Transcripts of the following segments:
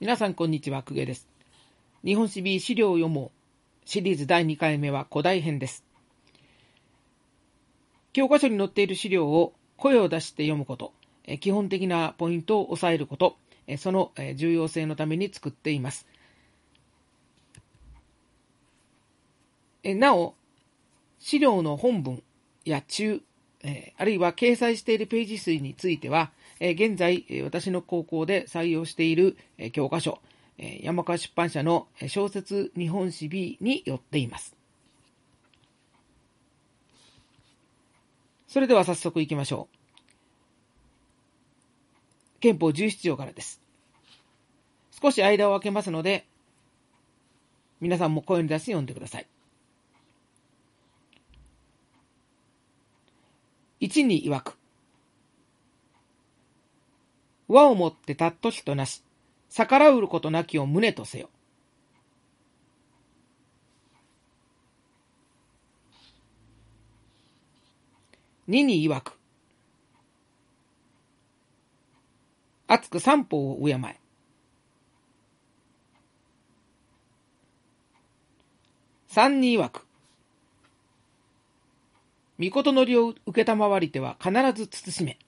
皆さんこんにちは、公家です。日本史 B 資料を読もう。シリーズ第2回目は古代編です。教科書に載っている資料を声を出して読むこと、基本的なポイントを押さえること、その重要性のために作っています。なお、資料の本文や中、あるいは掲載しているページ数については、え現在、私の高校で採用している、え教科書、え山川出版社の小説日本史 B によっています。それでは早速行きましょう。憲法17条からです。少し間を空けますので、皆さんも声に出して読んでください。1に曰く、和をもってたっとしとなし、逆らうることなきを胸とせよ。二に曰く。熱く三方を敬え。三に曰く。御事のりを受けたまわりては必ず慎め。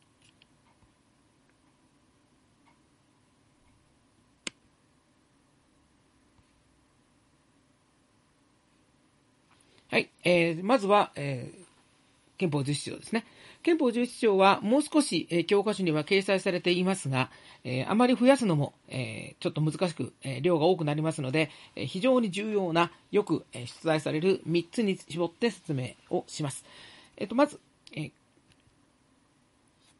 はい。えー、まずは、えー、憲法17条ですね。憲法17条はもう少し、えー、教科書には掲載されていますが、えー、あまり増やすのも、えー、ちょっと難しく、え量が多くなりますので、え非常に重要な、よく、え出題される3つに絞って説明をします。えっ、と、まず、え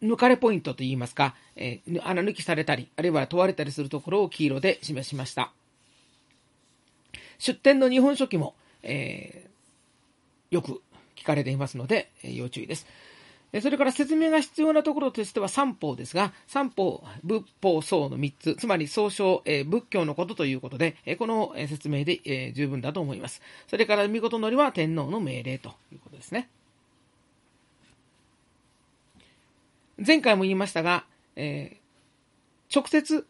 抜かれポイントといいますか、え穴抜きされたり、あるいは問われたりするところを黄色で示しました。出典の日本書紀も、えよく聞かれていますので、え要注意です。それから説明が必要なところとしては三法ですが、三法、仏法、僧の三つ、つまり総称、え仏教のことということで、えこの説明で、え十分だと思います。それから、見事のりは天皇の命令ということですね。前回も言いましたが、えー、直接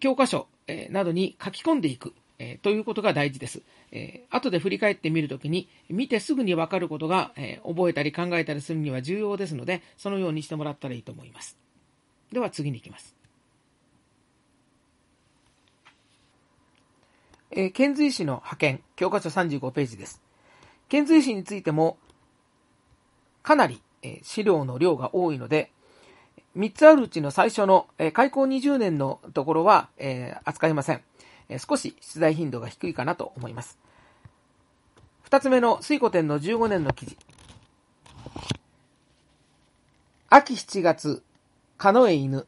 教科書、えなどに書き込んでいく。えー、ということが大事です。えー、後で振り返ってみるときに、見てすぐにわかることが、えー、覚えたり考えたりするには重要ですので、そのようにしてもらったらいいと思います。では次に行きます。えー、遣隋使の派遣、教科書35ページです。遣隋使についても、かなり、えー、資料の量が多いので、3つあるうちの最初の、えー、開校20年のところは、えー、扱いません。え少し出題頻度が低いかなと思います。二つ目の水古典の15年の記事。秋7月、カノエ犬。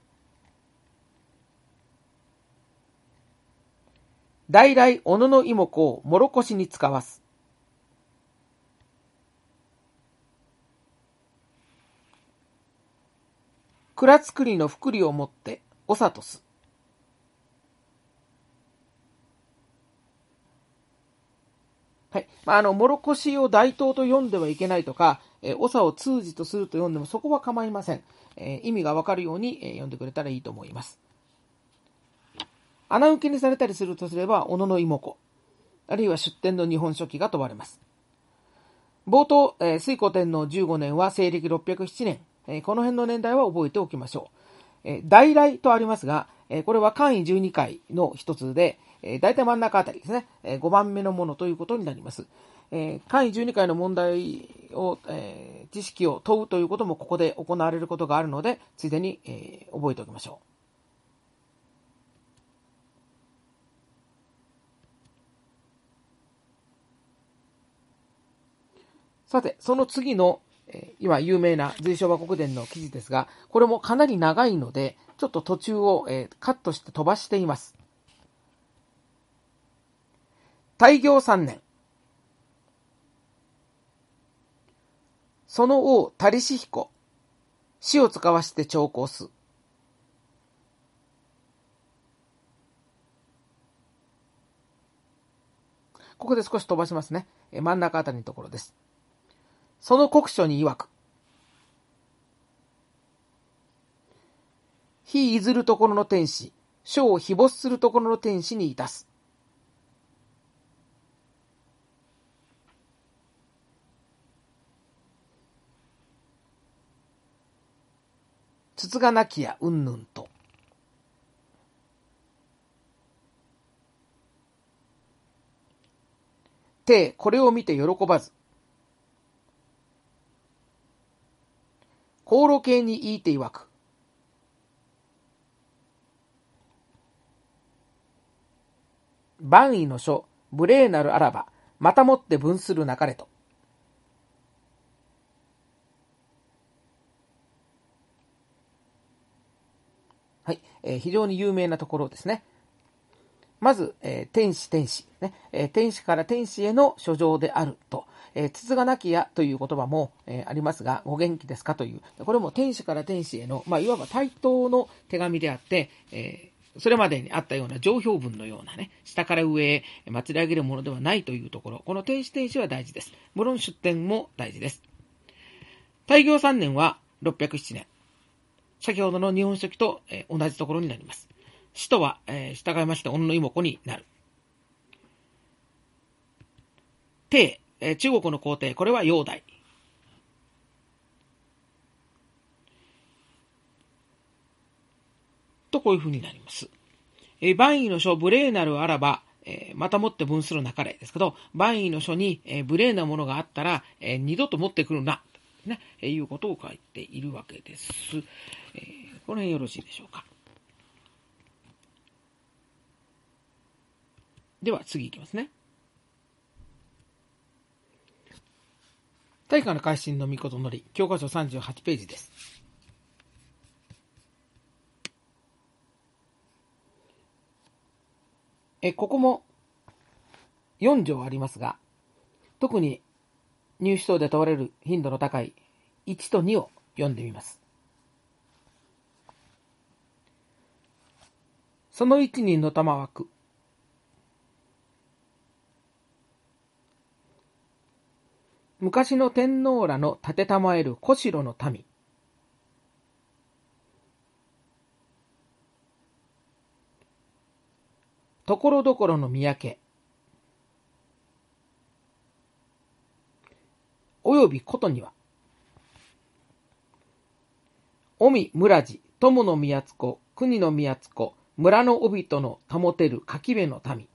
大来小野の妹子をもろこしに使わす。蔵造りの福利をもって、おさとす。はい。まあ、あの、もろこしを大東と読んではいけないとか、えー、長を通じとすると読んでもそこは構いません。えー、意味がわかるように、えー、読んでくれたらいいと思います。穴受けにされたりするとすれば、小野の妹子、あるいは出典の日本書紀が問われます。冒頭、えー、水古天皇15年は西暦607年、え、この辺の年代は覚えておきましょう。え、大来とありますが、え、これは簡易12回の一つで、え、大体真ん中あたりですね、え、5番目のものということになります。え、簡易12回の問題を、え、知識を問うということもここで行われることがあるので、ついでに、え、覚えておきましょう。さて、その次の、今有名な随所和国伝の記事ですが、これもかなり長いので、ちょっと途中を、カットして飛ばしています。大行三年。その王、タリシヒ死を使わして長考す。ここで少し飛ばしますね。真ん中あたりのところです。その国書に曰く。非いずるところの天使、書を非没するところの天使にいたす。筒がなきやうんぬんと。て、これを見て喜ばず。航路系に言いて曰く。万位の書、無礼なるあらば、またもって分するなかれと。はい、えー、非常に有名なところですね。まず、えー、天使天使、ねえー、天使から天使への書状であると、えー、筒がなきやという言葉も、えー、ありますが、ご元気ですか？という、これも天使から天使への、まあ、いわば対等の手紙であって、えー、それまでにあったような上標文のようなね、下から上へ祭り上げるものではないというところ、この天使天使は大事です。無論出典も大事です。大行3年は607年。先ほどの日本書紀と、え、同じところになります。使徒は、え、従いまして、恩の妹子になる。帝、え、中国の皇帝、これは煬帝。と、こういうふうになります。え、万位の書、無礼なるあらば、え、また持って分するなかれですけど、万位の書に、え、無礼なものがあったら、え、二度と持ってくるな、ね、え、いうことを書いているわけです。え、この辺よろしいでしょうか。では次いきますね。大化の改新の御事のり、教科書38ページです。え、ここも4条ありますが、特に入試等で問われる頻度の高い1と2を読んでみます。その一人の玉枠、昔の天皇らの立てたまえる小城の民。ところどころの三宅。およびことには、おみ村地、友の宮津子、国の宮津子、村の帯との保てる柿部の民。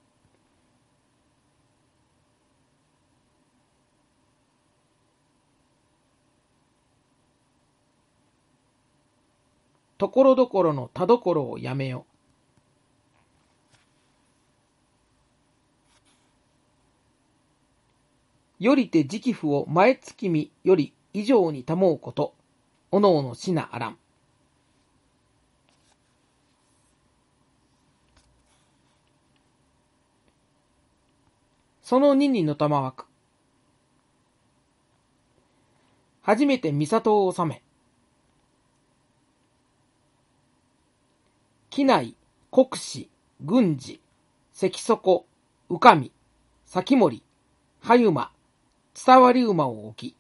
ところどころの田所をやめよ。よりて直譜を前月見より以上に保うこと、おのおのしなあらん。その二人の玉枠。初めて三里を治め、機内、国士、軍事、関底、宇上、先森、羽馬、伝わり馬を置き、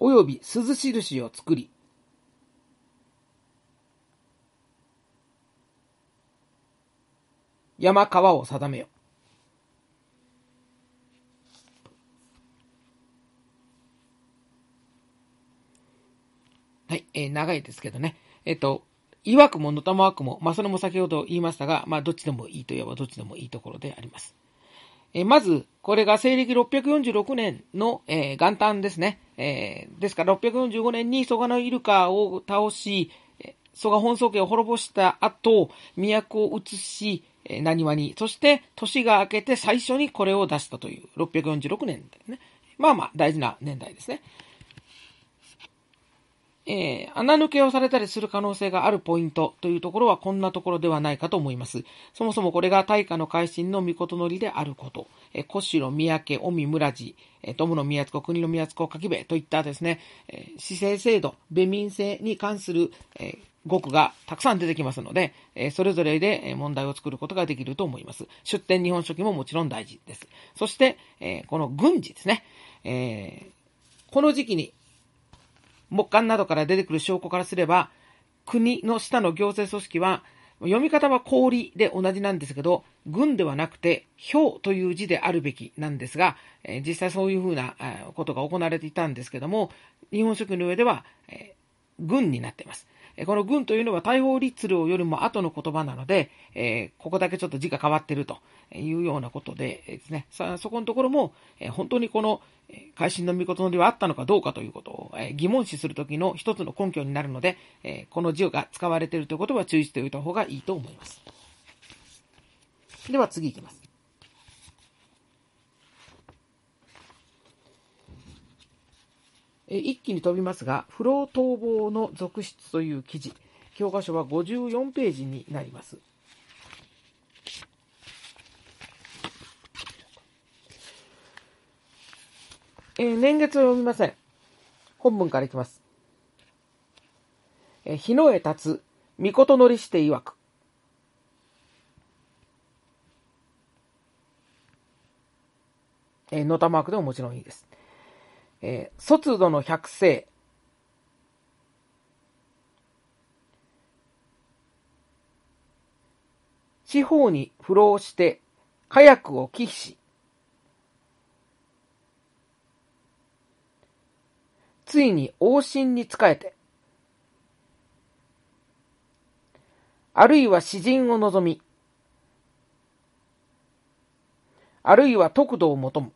および鈴印を作り、山川を定めよ。えー、長いですけどね。えっ、ー、と、曰くものたまわくも、まあ、それも先ほど言いましたが、まあ、どっちでもいいといえばどっちでもいいところであります。えー、まず、これが西暦646年の、えー、元旦ですね。えー、ですから645年に蘇我のイルカを倒し、蘇我本宗家を滅ぼした後、都を移し、えー、何話に、そして年が明けて最初にこれを出したという646年ですね。まあまあ大事な年代ですね。えー、穴抜けをされたりする可能性があるポイントというところはこんなところではないかと思います。そもそもこれが大化の改新の御事のりであること。えー、小城、三宅、尾身、村地、えー、友の宮津子、国の宮津子、柿部といったですね、えー、市政制度、米民制に関する、えー、語句がたくさん出てきますので、えそれぞれで問題を作ることができると思います。出典日本書紀ももちろん大事です。そして、えこの軍事ですね。えこの時期に木簡などから出てくる証拠からすれば、国の下の行政組織は、読み方は氷で同じなんですけど、軍ではなくて、氷という字であるべきなんですが、え実際そういうふうなことが行われていたんですけども、日本書紀の上では、え軍になっています。この軍というのは大法律令よりも後の言葉なので、え、ここだけちょっと字が変わってるというようなことでですね、さそこのところも、え、本当にこの改心の御事のではあったのかどうかということを、え、疑問視するときの一つの根拠になるので、えこの字が使われているということは注意しておいた方がいいと思います。では次いきます。一気に飛びますが、不老逃亡の続出という記事、教科書は54ページになります。えー、年月を読みません。本文からいきます。えー、日の絵立つ、御事乗りして曰く。えー、ノタマークでももちろんいいです。えー、卒度の百世、地方に浮浪して、火薬を忌避し、ついに王神に仕えて、あるいは詩人を望み、あるいは徳度を求む。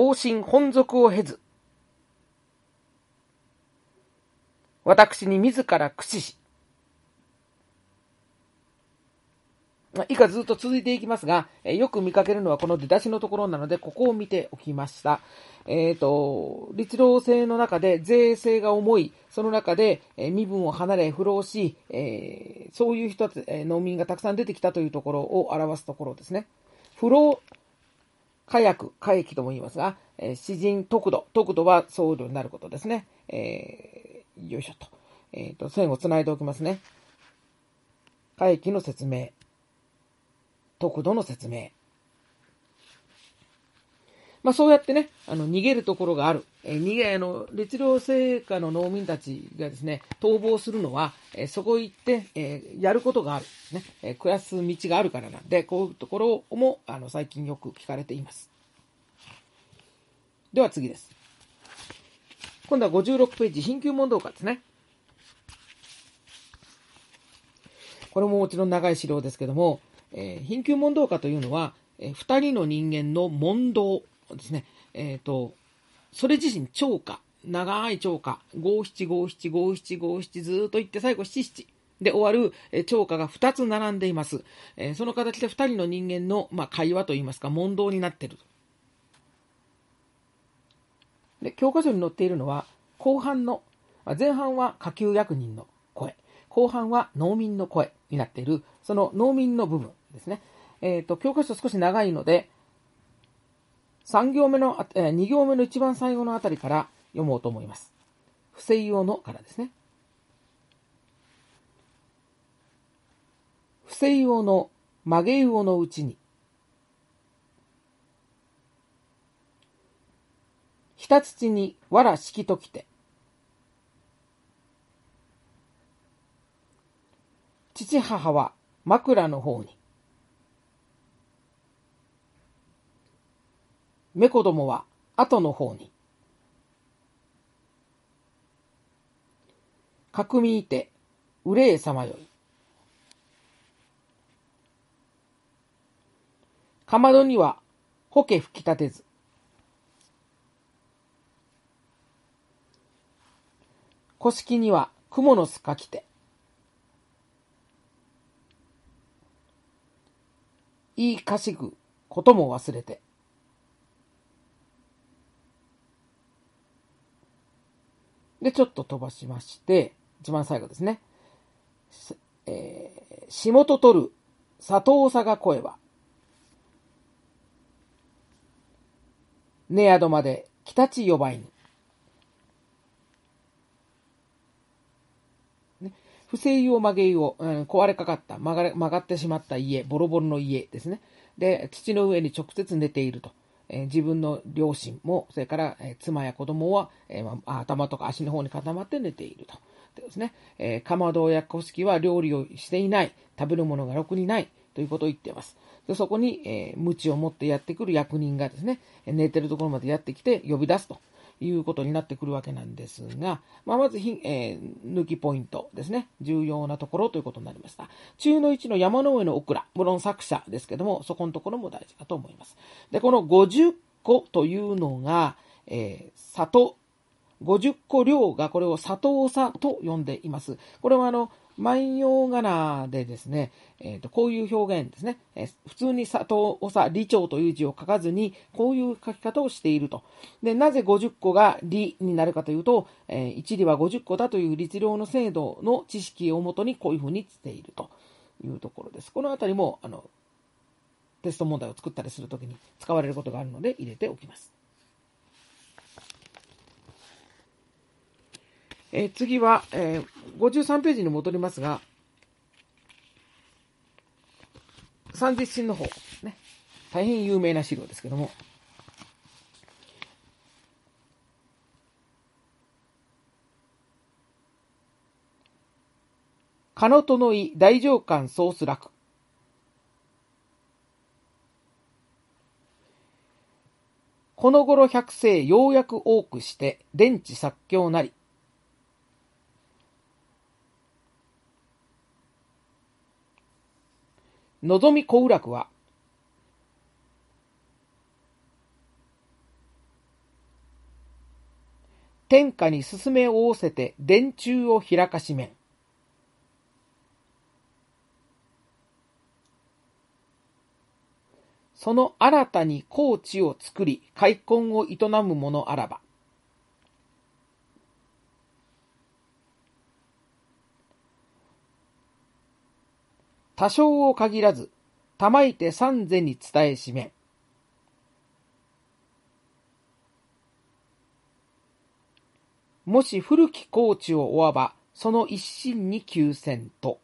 王神本属を経ず、私に自ら駆使し、以下ずっと続いていきますが、えよく見かけるのはこの出だしのところなので、ここを見ておきました。えっ、ー、と、律令制の中で税制が重い、その中で、え身分を離れ、不老し、えー、そういう人たち、え農民がたくさん出てきたというところを表すところですね。不老火薬、火液とも言いますが、えー、詩人特度、特度は僧侶になることですね。えー、よいしょと。えっ、ー、と、線を繋いでおきますね。火液の説明。特度の説明。まあそうやってね、あの、逃げるところがある。えー、逃げ、あの、律令制下の農民たちがですね、逃亡するのは、えー、そこ行って、えー、やることがある。ね、え暮らす道があるからなんで、こういうところも、あの、最近よく聞かれています。では次です。今度は56ページ、貧窮問答家ですね。これももちろん長い資料ですけども、えー、貧窮問答家というのは、えー、二人の人間の問答ですね。えっ、ー、と、それ自身、超過、長い超過、五七五七五七五七ずっと言って最後七七で終わる、え超過が2つ並んでいます。えその形で2人の人間の、まあ、会話といいますか、問答になっている。で、教科書に載っているのは、後半の、前半は下級役人の声、後半は農民の声になっている、その農民の部分ですね。えっ、ー、と、教科書少し長いので、3行目の、え、2行目の一番最後のあたりから読もうと思います。不正用のからですね。不正用の曲げ魚のうちに、ひた土にわら敷きときて、父母は枕の方に、め子供は後の方に。かくみいて、うれえさまよい。かまどには、ほけ吹き立てず。古式には、雲の巣かきて。言いかしぐことも忘れて。で、ちょっと飛ばしまして、一番最後ですね。えー、仕事取る、佐藤佐賀声は、寝宿まで、北地呼ばいに。ね、不正を曲げよう、うん、壊れかかった曲がれ、曲がってしまった家、ボロボロの家ですね。で、土の上に直接寝ていると。え、自分の両親も、それから、え、妻や子供は、えまあ、頭とか足の方に固まって寝ていると。ですね、えー、かまどや古式は料理をしていない、食べるものがろくにないということを言っています。でそこに、えー、鞭を持ってやってくる役人がですね、寝てるところまでやってきて呼び出すと。いうことになってくるわけなんですが、まあ、まずひ、えー、抜きポイントですね。重要なところということになりました。中の1の山の上のオクラ、無論作者ですけども、そこのところも大事かと思います。で、この50個というのが、えー、里、50個量がこれを里さと呼んでいます。これはあの、万葉仮名でですね、えーと、こういう表現ですね、えー、普通に佐藤長、理長という字を書かずに、こういう書き方をしていると。で、なぜ50個が理になるかというと、えー、1理は50個だという律令の制度の知識をもとにこういうふうにしているというところです。このあたりも、あの、テスト問題を作ったりするときに使われることがあるので入れておきます。え、次は、えー、53ページに戻りますが、三実心の方、ね、大変有名な資料ですけども、かのとのい大乗感ソース楽。この頃百世ようやく多くして、電池作教なり。のぞみ小楽は、天下に進めを仰せて電柱を開かしめん。その新たに高地を作り、開墾を営む者あらば。多少を限らず、たまいて三世に伝えしめ。もし古き高知を追わば、その一心に休戦と。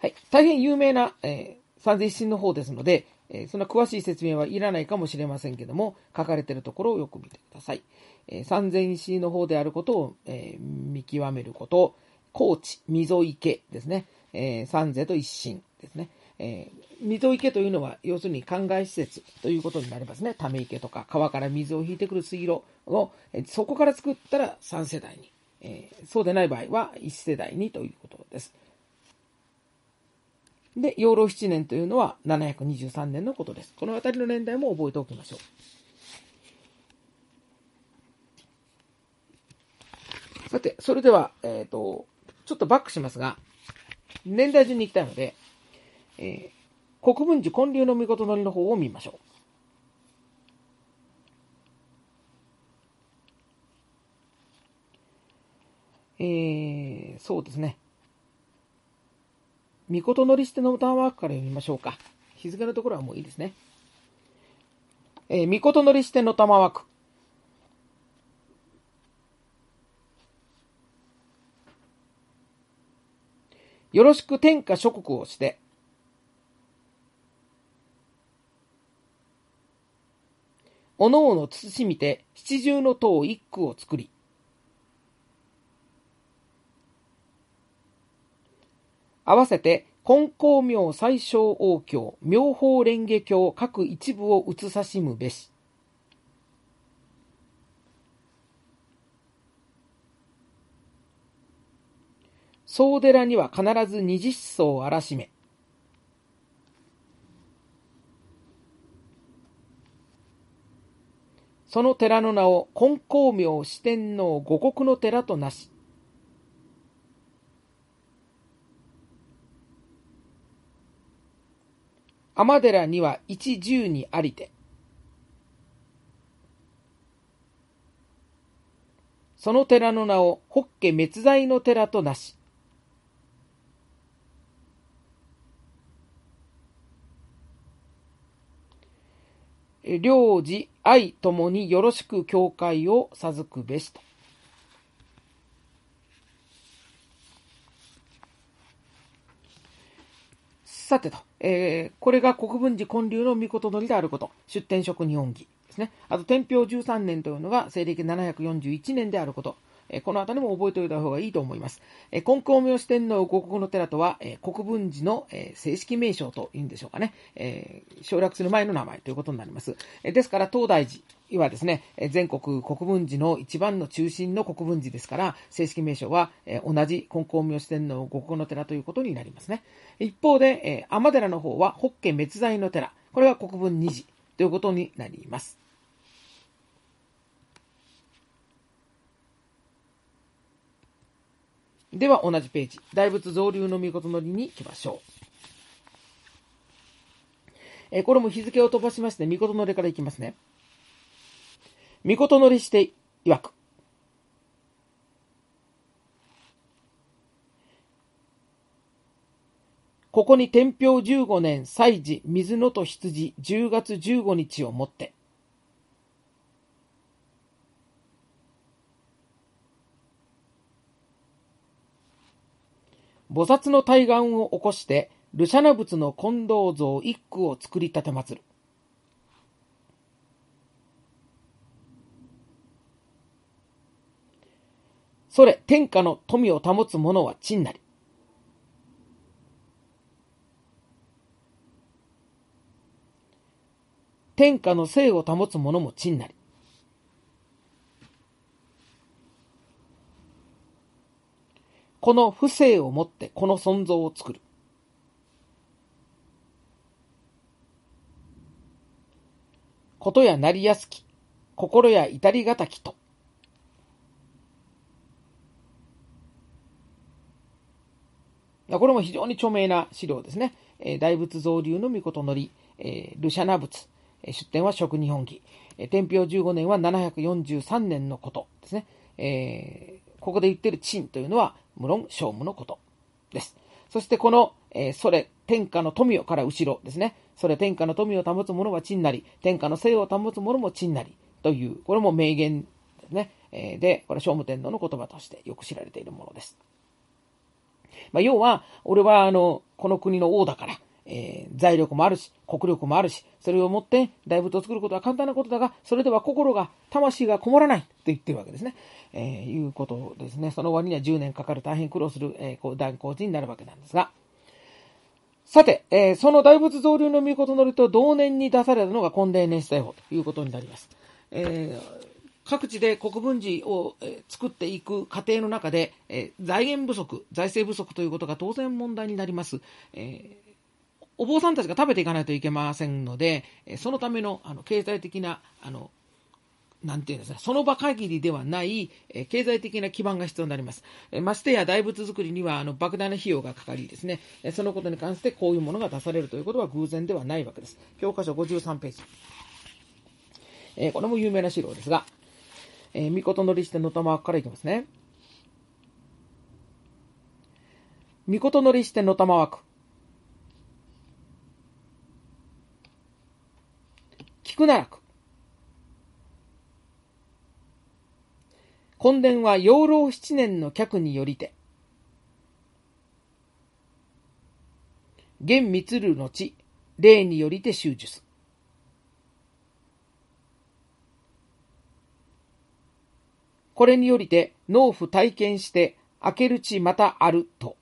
はい。大変有名な、えー、三世一心の方ですので、えー、そんな詳しい説明はいらないかもしれませんけども、書かれているところをよく見てください。えー、三千石の方であることを、えー、見極めること、高知、溝池ですね。えー、三世と一心ですね。えー、溝池というのは、要するに灌漑施設ということになりますね。ため池とか川から水を引いてくる水路を、えー、そこから作ったら3世代に、えー、そうでない場合は1世代にということです。で、養老7年というのは723年のことです。この辺りの年代も覚えておきましょう。さて、それでは、えっ、ー、と、ちょっとバックしますが、年代順に行きたいので、えー、国分寺建立の御事のりの方を見ましょう。えー、そうですね。御事のりしての歌ワークから読みましょうか。日付のところはもういいですね。えー、御事のりしての玉枠。よろしく天下諸国をして、おのおの慎みて七重の塔一句を作り、合わせて金光明最小王教、妙法蓮華経各一部を移さしむべし。総寺には必ず二十層を荒らしめ。その寺の名を金光明四天王五国の寺となし。天寺には一十にありて。その寺の名をホッケ滅罪の寺となし。領事愛ともによろしく教会を授くべしと。さてと、えー、これが国分寺建立の御事のりであること、出典職日本儀ですね。あと、天平13年というのが西暦741年であること、えこの辺りも覚えておいた方がいいと思います。え金光明四天王五国の寺とは、え国分寺の、え正式名称というんでしょうかね、え省略する前の名前ということになります。えですから、東大寺はですね、全国国分寺の一番の中心の国分寺ですから、正式名称は、え同じ金光明四天王五国の寺ということになりますね。一方で、え天寺の方は北家滅罪の寺、これは国分二寺ということになります。では同じページ、大仏造流の御事のりに行きましょう。えこれも日付を飛ばしまして、御事のりからいきますね。御事のりして曰く。ここに天平15年祭事水のと羊10月15日をもって、菩薩の対岸を起こして、ルシャナ仏の近藤像一句を作り立て祭る。それ、天下の富を保つ者は陳なり。天下の生を保つ者も陳なり。この不正をもってこの存像を作る。ことやなりやすき、心や至りがたきと。これも非常に著名な資料ですね。大仏造流の御事のり、えー、ルシャナ仏、出典は食日本記、天平15年は743年のことですね。ここで言ってる陳というのは、無論、聖武のことです。そしてこの、えー、それ、天下の富をから後ろですね。それ、天下の富を保つ者は地になり、天下の生を保つ者も地になり、という、これも名言ですね。えー、で、これ、聖武天皇の言葉としてよく知られているものです。まあ、要は、俺は、あの、この国の王だから、えー、財力もあるし、国力もあるし、それをもって大仏を作ることは簡単なことだが、それでは心が、魂がこもらないと言ってるわけですね。えー、いうことですね。その割には10年かかる大変苦労する、えー、こう断工事になるわけなんですが。さて、えー、その大仏造流の御事のりと同年に出されたのが根伝年祭法ということになります。えー各地で国分寺を、作っていく過程の中で、え財源不足、財政不足ということが当然問題になります。えお坊さんたちが食べていかないといけませんので、そのためのあの経済的な、あの、なんていうんですか、その場限りではない、え経済的な基盤が必要になります。えましてや大仏作りにはあの莫大な費用がかかりですね、えそのことに関してこういうものが出されるということは偶然ではないわけです。教科書53ページ。えこれも有名な資料ですが、えー、御事のりしての玉枠からいきますね。御事のりしての玉枠。菊奈落。根伝は養老七年の客によりて、現密るの地、霊によりて修術。これによりて、農夫体験して、開ける地またあると。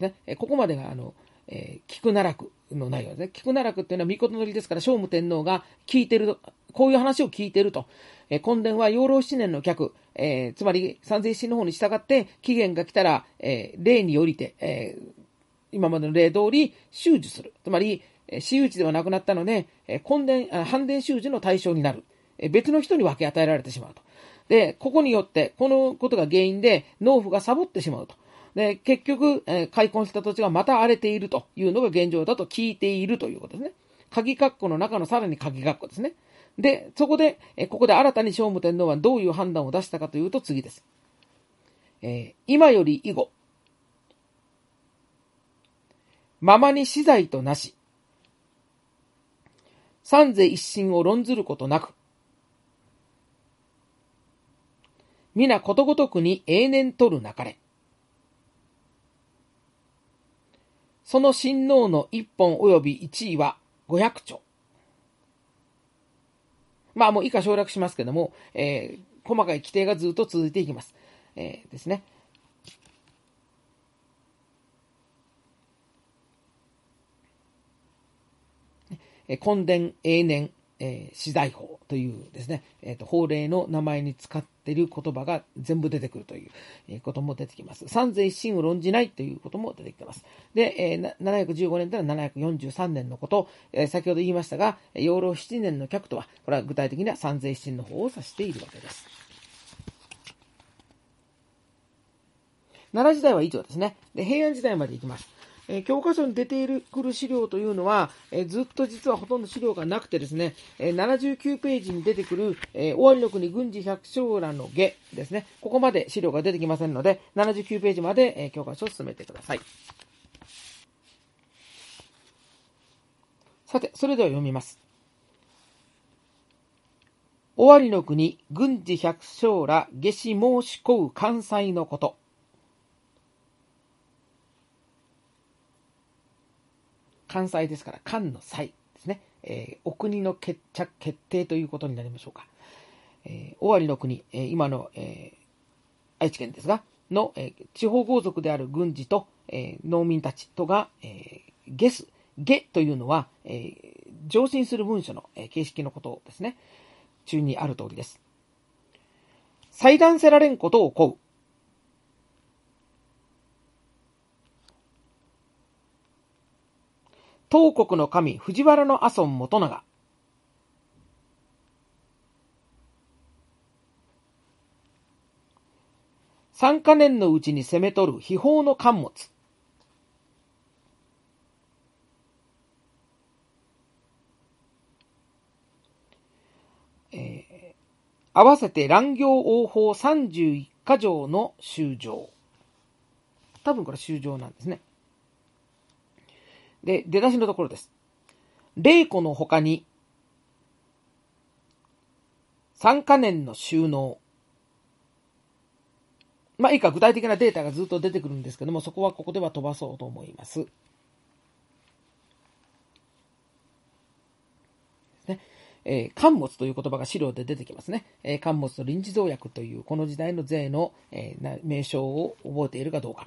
ね、ここまでが、あの、えー、菊奈落の内容ですね。菊奈落っていうのは御事のりですから、聖武天皇が聞いてる、こういう話を聞いてると。えー、根伝は養老七年の客、えー、つまり三世一の方に従って、期限が来たら、えー、例によりて、えー、今までの例通り、修樹する。つまりえ、私有地ではなくなったので、えー、根伝、反伝修樹の対象になる。えー、別の人に分け与えられてしまうと。で、ここによって、このことが原因で、農夫がサボってしまうと。で、結局、えー、開墾した土地がまた荒れているというのが現状だと聞いているということですね。鍵括弧の中のさらに鍵括弧ですね。で、そこで、えー、ここで新たに聖武天皇はどういう判断を出したかというと次です。えー、今より以後、ままに資材となし、三世一心を論ずることなく、皆ことごとくに永年取るなかれ。その親王の一本及び一位は五百兆。まあもう以下省略しますけども、えー、細かい規定がずっと続いていきます。えー、ですね。え根伝永年えー、資材法というですね、えっ、ー、と、法令の名前に使っている言葉が全部出てくるという、えことも出てきます。三世一心を論じないということも出てきてます。で、えー、715年というのは743年のこと、えー、先ほど言いましたが、養老7年の客とは、これは具体的には三世一心の方を指しているわけです。奈良時代は以上ですね。で、平安時代まで行きます。え、教科書に出ているくる資料というのは、え、ずっと実はほとんど資料がなくてですね、えー、79ページに出てくる、えー、終わりの国軍事百姓らの下ですね、ここまで資料が出てきませんので、79ページまで、え、教科書を進めてください。さて、それでは読みます。終わりの国、軍事百姓ら下死申し込う関西のこと。関西ですから、関の際ですね。えー、お国の決着、決定ということになりましょうか。えー、尾張の国、えー、今の、え、愛知県ですが、の、え、地方豪族である軍事と、え、農民たちとが、え、ゲス、ゲというのは、え、上申する文書の、え、形式のことですね。中にある通りです。裁断せられんことを請う。東国の神藤原の阿孫元長。三か年のうちに攻め取る秘宝の巻物。えー、合わせて乱行王法31か条の修正。多分これ修正なんですね。で、出だしのところです。霊子の他に、3か年の収納。まあ、以下具体的なデータがずっと出てくるんですけども、そこはここでは飛ばそうと思います。ねえー、貨物という言葉が資料で出てきますね。えー、貨物と臨時増薬というこの時代の税の、えー、名称を覚えているかどうか。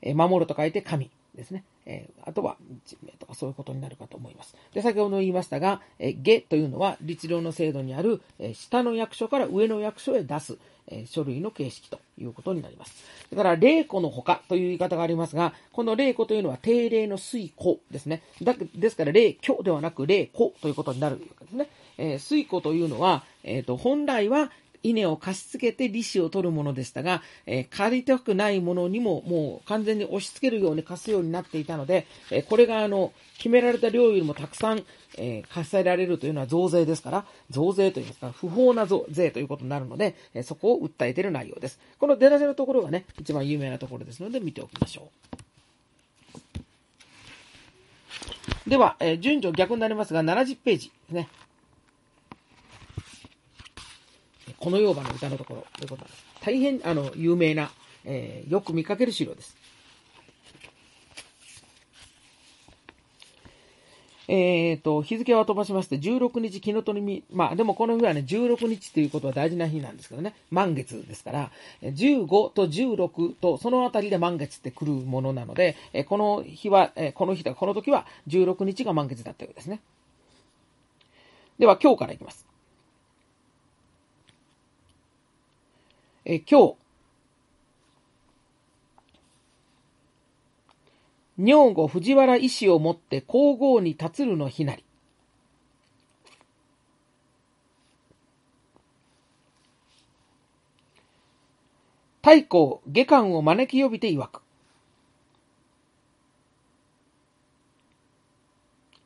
えー、守ると書いて神。ですね。えー、あとは人名とかそういうことになるかと思います。で、先ほど言いましたが、えー、下というのは律令の制度にある、えー、下の役所から上の役所へ出す、え書類の形式ということになります。だから、霊庫の他という言い方がありますが、この霊庫というのは定例の水庫ですね。だですから、霊居ではなく霊庫ということになるわけですね。え水庫というのは、えっ、と、本来は稲を貸し付けて利子を取るものでしたが、えー、借りたくないものにももう完全に押し付けるように貸すようになっていたので、えー、これがあの、決められた量よりもたくさん、えー、貸せられるというのは増税ですから、増税といいますか、不法な税ということになるので、えそこを訴えている内容です。この出だしのところがね、一番有名なところですので見ておきましょう。では、え順序逆になりますが、70ページですね。この世場の歌のところということなんです。大変、あの、有名な、えー、よく見かける資料です。えっ、ー、と、日付は飛ばしまして、16日、日の取りみ、まあ、でもこの日はね、16日ということは大事な日なんですけどね、満月ですから、15と16と、そのあたりで満月って来るものなので、えこの日は、えこの日だ、この時は16日が満月だったようですね。では、今日からいきます。え今日、女房藤原医師をもって皇后に立つるの日なり。太閤下官を招き呼びて曰く。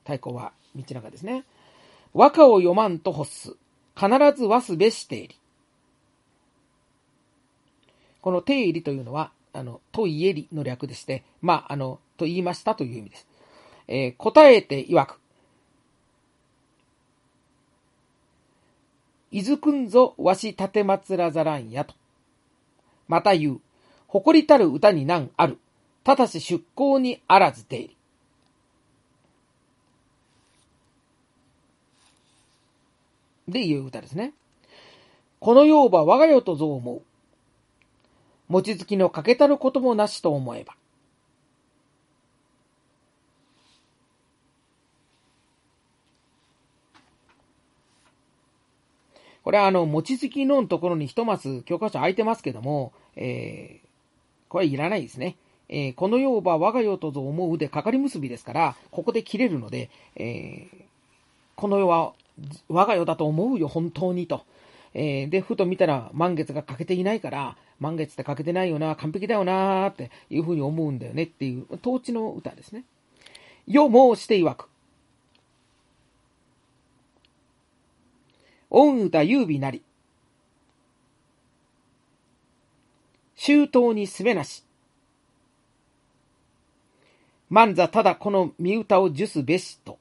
太閤は道長ですね。和歌を読まんと欲す。必ずわすべしていり。この定理というのは、あの、と言えりの略でして、まあ、あの、と言いましたという意味です。えー、答えて曰く。いずくんぞわし立てまつらざらんやと。また言う。誇りたる歌に難ある。ただし出向にあらず出入り。でいう歌ですね。この世は我が世とぞ思う。餅つきのかけたることもなしと思えば。これはあの、餅つきのところに一マス教科書空いてますけども、えー、これいらないですね。えー、この世は我が世とぞ思うでかかり結びですから、ここで切れるので、えー、この世は我が世だと思うよ、本当にと。えー、で、ふと見たら満月が欠けていないから、満月って欠けてないよな、完璧だよなっていうふうに思うんだよねっていう、統治の歌ですね。世もして曰く。恩歌優美なり。周到にすべなし。万座ただこの見歌を受すべしと。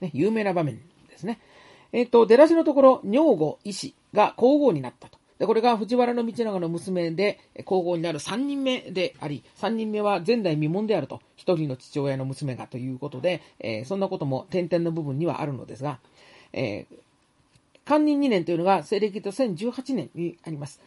ね、有名な場面ですね。えっ、ー、と、出だしのところ、女房、医師が皇后になったと。で、これが藤原道長の娘で、皇后になる3人目であり、3人目は前代未聞であると、1人の父親の娘がということで、えー、そんなことも点々の部分にはあるのですが、えー、寛任2年というのが西暦と1018年にあります。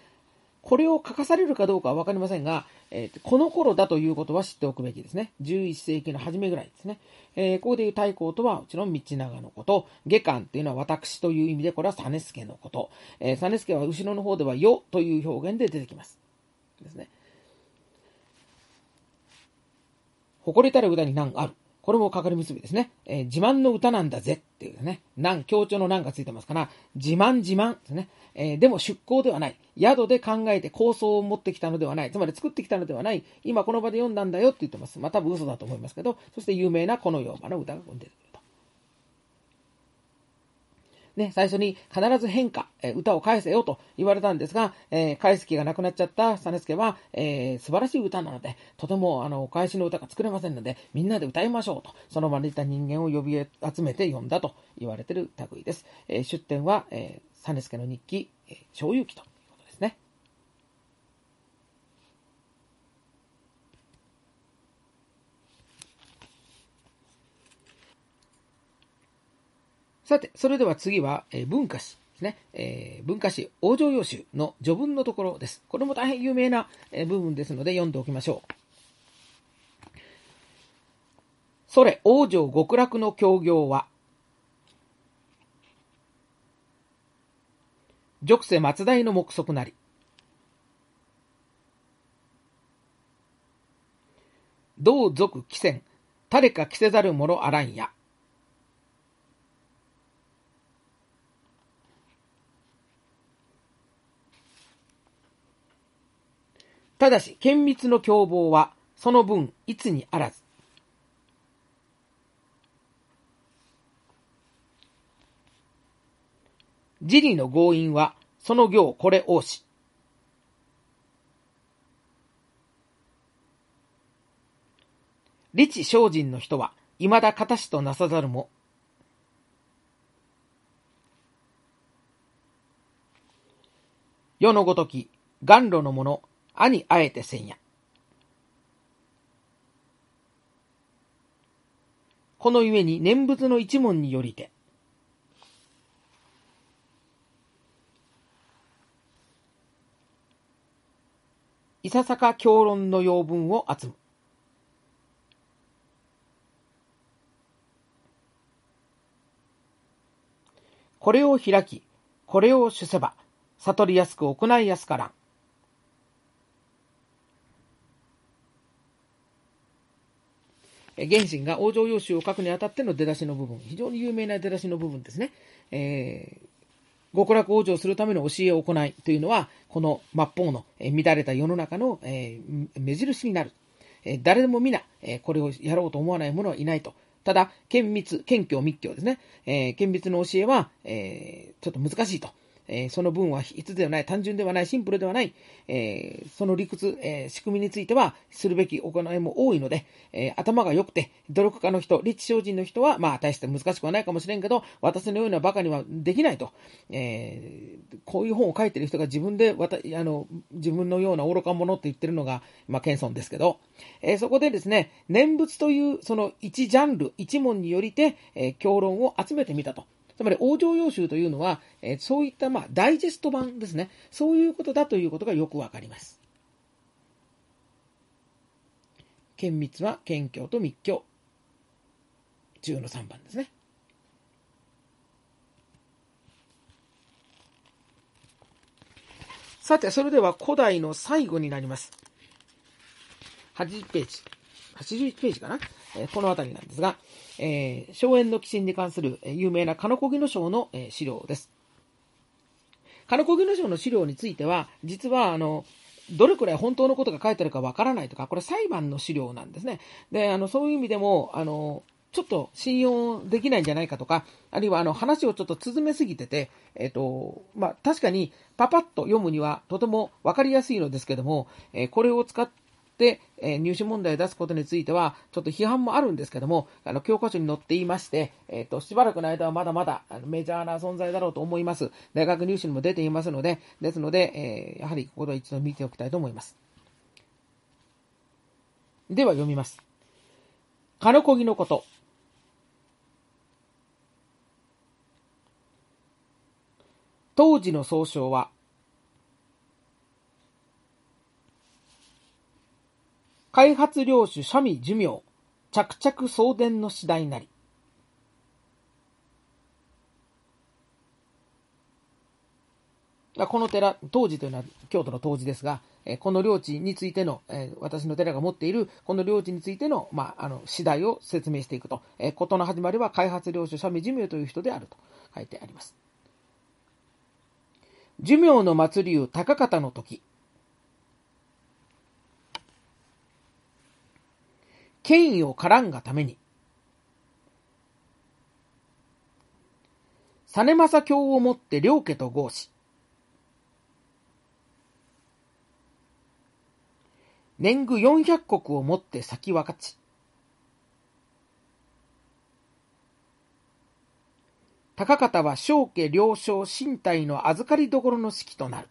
これを書かされるかどうかは分かりませんが、えー、この頃だということは知っておくべきですね。11世紀の初めぐらいですね。えー、ここでいう太閤とはもちろん道長のこと、下官っていうのは私という意味で、これは実助のこと。えー、実助は後ろの方ではよという表現で出てきます。ですね。誇りたる歌に難ある。これもかかり結びですね。えー、自慢の歌なんだぜっていうね、なん、強調の難がついてますから、自慢自慢ですね。えー、でも出向ではない。宿で考えて構想を持ってきたのではない。つまり作ってきたのではない。今この場で読んだんだよって言ってます。まあ多分嘘だと思いますけど、そして有名なこの洋場の歌が出てくる。ね、最初に必ず変化、え歌を返せよと言われたんですが、えー、返す気がなくなっちゃった実助は、えー、素晴らしい歌なので、とてもあのお返しの歌が作れませんので、みんなで歌いましょうと、その場にいた人間を呼び集めて呼んだと言われている類です。えー、出典は、えー、実助の日記、えー、小遊記ということですね。さて、それでは次は、えー、文化史ですね。えー、文化史往生要集の序文のところです。これも大変有名な、えー、部分ですので読んでおきましょう。それ、王女極楽の協業は、俗世松代の目測なり。同族汽船、誰か着せざる者あらんや。ただし、厳密の凶暴は、その分、いつにあらず。自利の強引は、その行これ王し。理智精進の人は、未だ形となさざるも、世のごとき、願路の者、兄あえてせんや。このゆえに念仏の一問によりて、いささか教論の要文を集む。これを開き、これを主せば、悟りやすく行いやすからん。原神が往生要旨を書くにあたっての出だしの部分、非常に有名な出だしの部分ですね。えー、極楽往生するための教えを行いというのは、この末法の乱れた世の中の、えー、目印になる。えー、誰でも皆、え、これをやろうと思わない者はいないと。ただ、厳密、謙虚、密教ですね。えー、厳密の教えは、え、ちょっと難しいと。え、その文は一つではない、単純ではない、シンプルではない、え、その理屈、え仕組みについてはするべき行いも多いので、え頭が良くて、努力家の人、立地精進の人は、まあ、大して難しくはないかもしれんけど、私のような馬鹿にはできないと。えこういう本を書いてる人が自分で、わたあの自分のような愚か者って言ってるのが、まあ、謙遜ですけど、えそこでですね、念仏というその一ジャンル、一問によりて、え評論を集めてみたと。つまり、往生要集というのは、えー、そういった、まあ、ダイジェスト版ですね。そういうことだということがよくわかります。厳密は謙虚と密教。10の3番ですね。さて、それでは古代の最後になります。80ページ。81ページかな、え、この辺りなんですが、えー、荘園の寄進に関する有名な金子木の章の、え、資料です。金子木の章の資料については、実は、あの、どれくらい本当のことが書いてあるかわからないとか、これ裁判の資料なんですね。で、あの、そういう意味でも、あの、ちょっと信用できないんじゃないかとか、あるいはあの話をちょっと続めすぎてて、えっ、ー、と、まあ、確かにパパッと読むにはとてもわかりやすいのですけども、えー、これを使って、え、入試問題を出すことについては、ちょっと批判もあるんですけども、あの、教科書に載っていまして、えっ、ー、と、しばらくの間はまだまだあのメジャーな存在だろうと思います。大学入試にも出ていますので、ですので、えー、やはりここで一度見ておきたいと思います。では読みます。金こぎのこと。当時の総称は、開発領主庶民寿命、着々送電の次第なり。この寺、当時というのは京都の当時ですが、この領地についての、私の寺が持っているこの領地についての、まあ、あの、次第を説明していくと。事の始まりは開発領主庶民寿命という人であると書いてあります。寿命の祭りを高方の時、権威を絡んがために、実政教をもって両家と合し、年貢四百石をもって先分かち、高方は小家両将身体の預かりどころの式となる。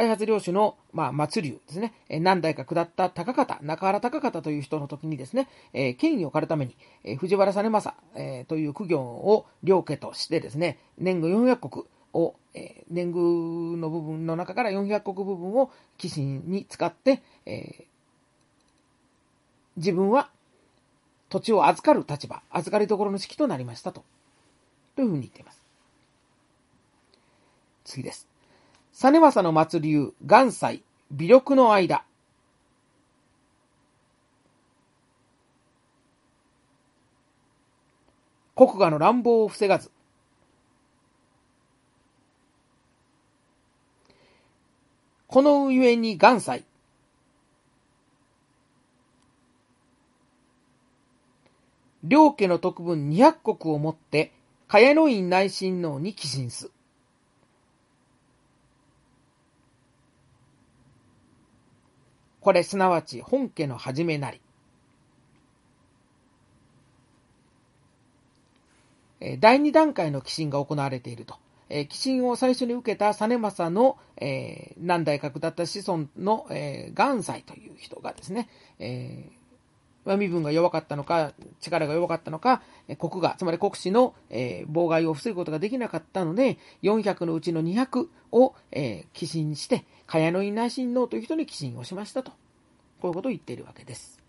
開発領主の、まあ、末流ですね、え何代か下った高方、中原高方という人の時にですね、え権威を借るために、え藤原実政、えという苦行を領家としてですね、年貢400国を、え年貢の部分の中から400国部分を寄進に使って、え自分は土地を預かる立場、預かり所の式となりましたと。というふうに言っています。次です。実政の末流、元祭、微力の間。国家の乱暴を防がず、このゆえに元祭、両家の特分二百国をもって、茅野院内親王に寄進す。これすなわち本家の始めなり。第二段階の寄進が行われていると。寄進を最初に受けた実政の、えー、何代格だった子孫の、えー、元祭という人がですね、えー、身分が弱かったのか、力が弱かったのか、国が、つまり国司の、えー、妨害を防ぐことができなかったので、400のうちの200を、えー、寄進して、茅野院内親王という人に寄進をしましたと。こういうことを言っているわけです。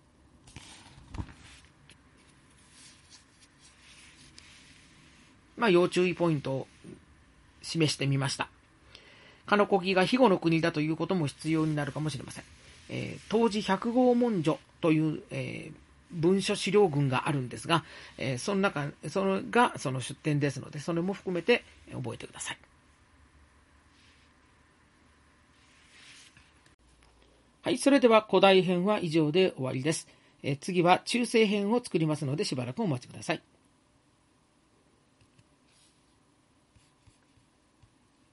まあ、要注意ポイントを示してみました。かのこぎが肥後の国だということも必要になるかもしれません。えー、当時百号文書という、えー、文書資料群があるんですが、えー、その中、そのがその出典ですので、それも含めて覚えてください。はい、それでは古代編は以上で終わりです。え次は中世編を作りますのでしばらくお待ちください。